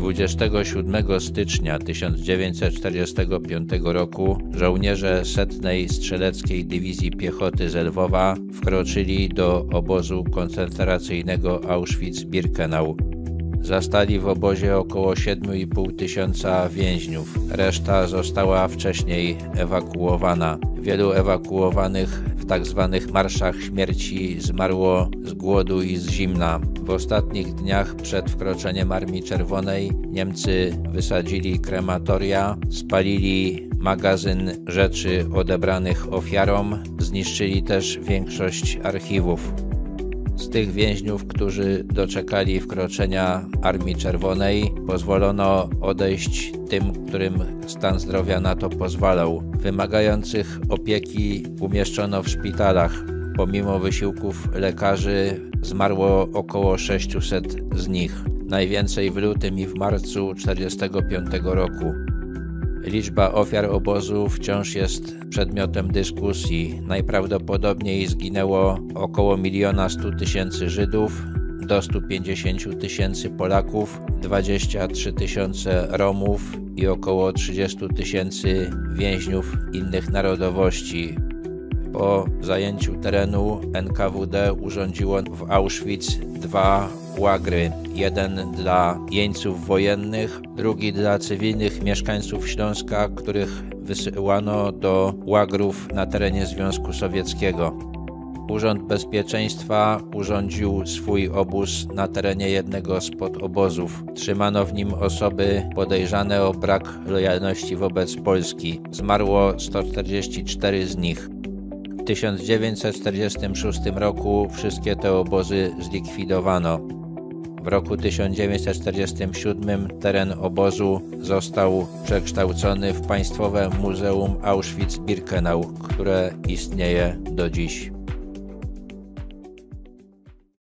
27 stycznia 1945 roku żołnierze setnej strzeleckiej dywizji piechoty z Lwowa wkroczyli do obozu koncentracyjnego Auschwitz-Birkenau. Zastali w obozie około 7,5 tysiąca więźniów. Reszta została wcześniej ewakuowana. Wielu ewakuowanych w tzw. Tak marszach śmierci zmarło z głodu i z zimna. W ostatnich dniach przed wkroczeniem Armii Czerwonej Niemcy wysadzili krematoria, spalili magazyn rzeczy odebranych ofiarom, zniszczyli też większość archiwów. Z tych więźniów, którzy doczekali wkroczenia Armii Czerwonej, pozwolono odejść tym, którym stan zdrowia na to pozwalał. Wymagających opieki umieszczono w szpitalach. Pomimo wysiłków lekarzy zmarło około 600 z nich. Najwięcej w lutym i w marcu 1945 roku. Liczba ofiar obozu wciąż jest przedmiotem dyskusji. Najprawdopodobniej zginęło około miliona 100 tysięcy Żydów, do 150 tysięcy Polaków, 23 tysiące Romów i około 30 tysięcy więźniów innych narodowości. Po zajęciu terenu NKWD urządziło w Auschwitz dwa łagry. Jeden dla jeńców wojennych, drugi dla cywilnych mieszkańców Śląska, których wysyłano do łagrów na terenie Związku Sowieckiego. Urząd Bezpieczeństwa urządził swój obóz na terenie jednego z podobozów. Trzymano w nim osoby podejrzane o brak lojalności wobec Polski. Zmarło 144 z nich. W 1946 roku wszystkie te obozy zlikwidowano. W roku 1947 teren obozu został przekształcony w Państwowe Muzeum Auschwitz-Birkenau, które istnieje do dziś.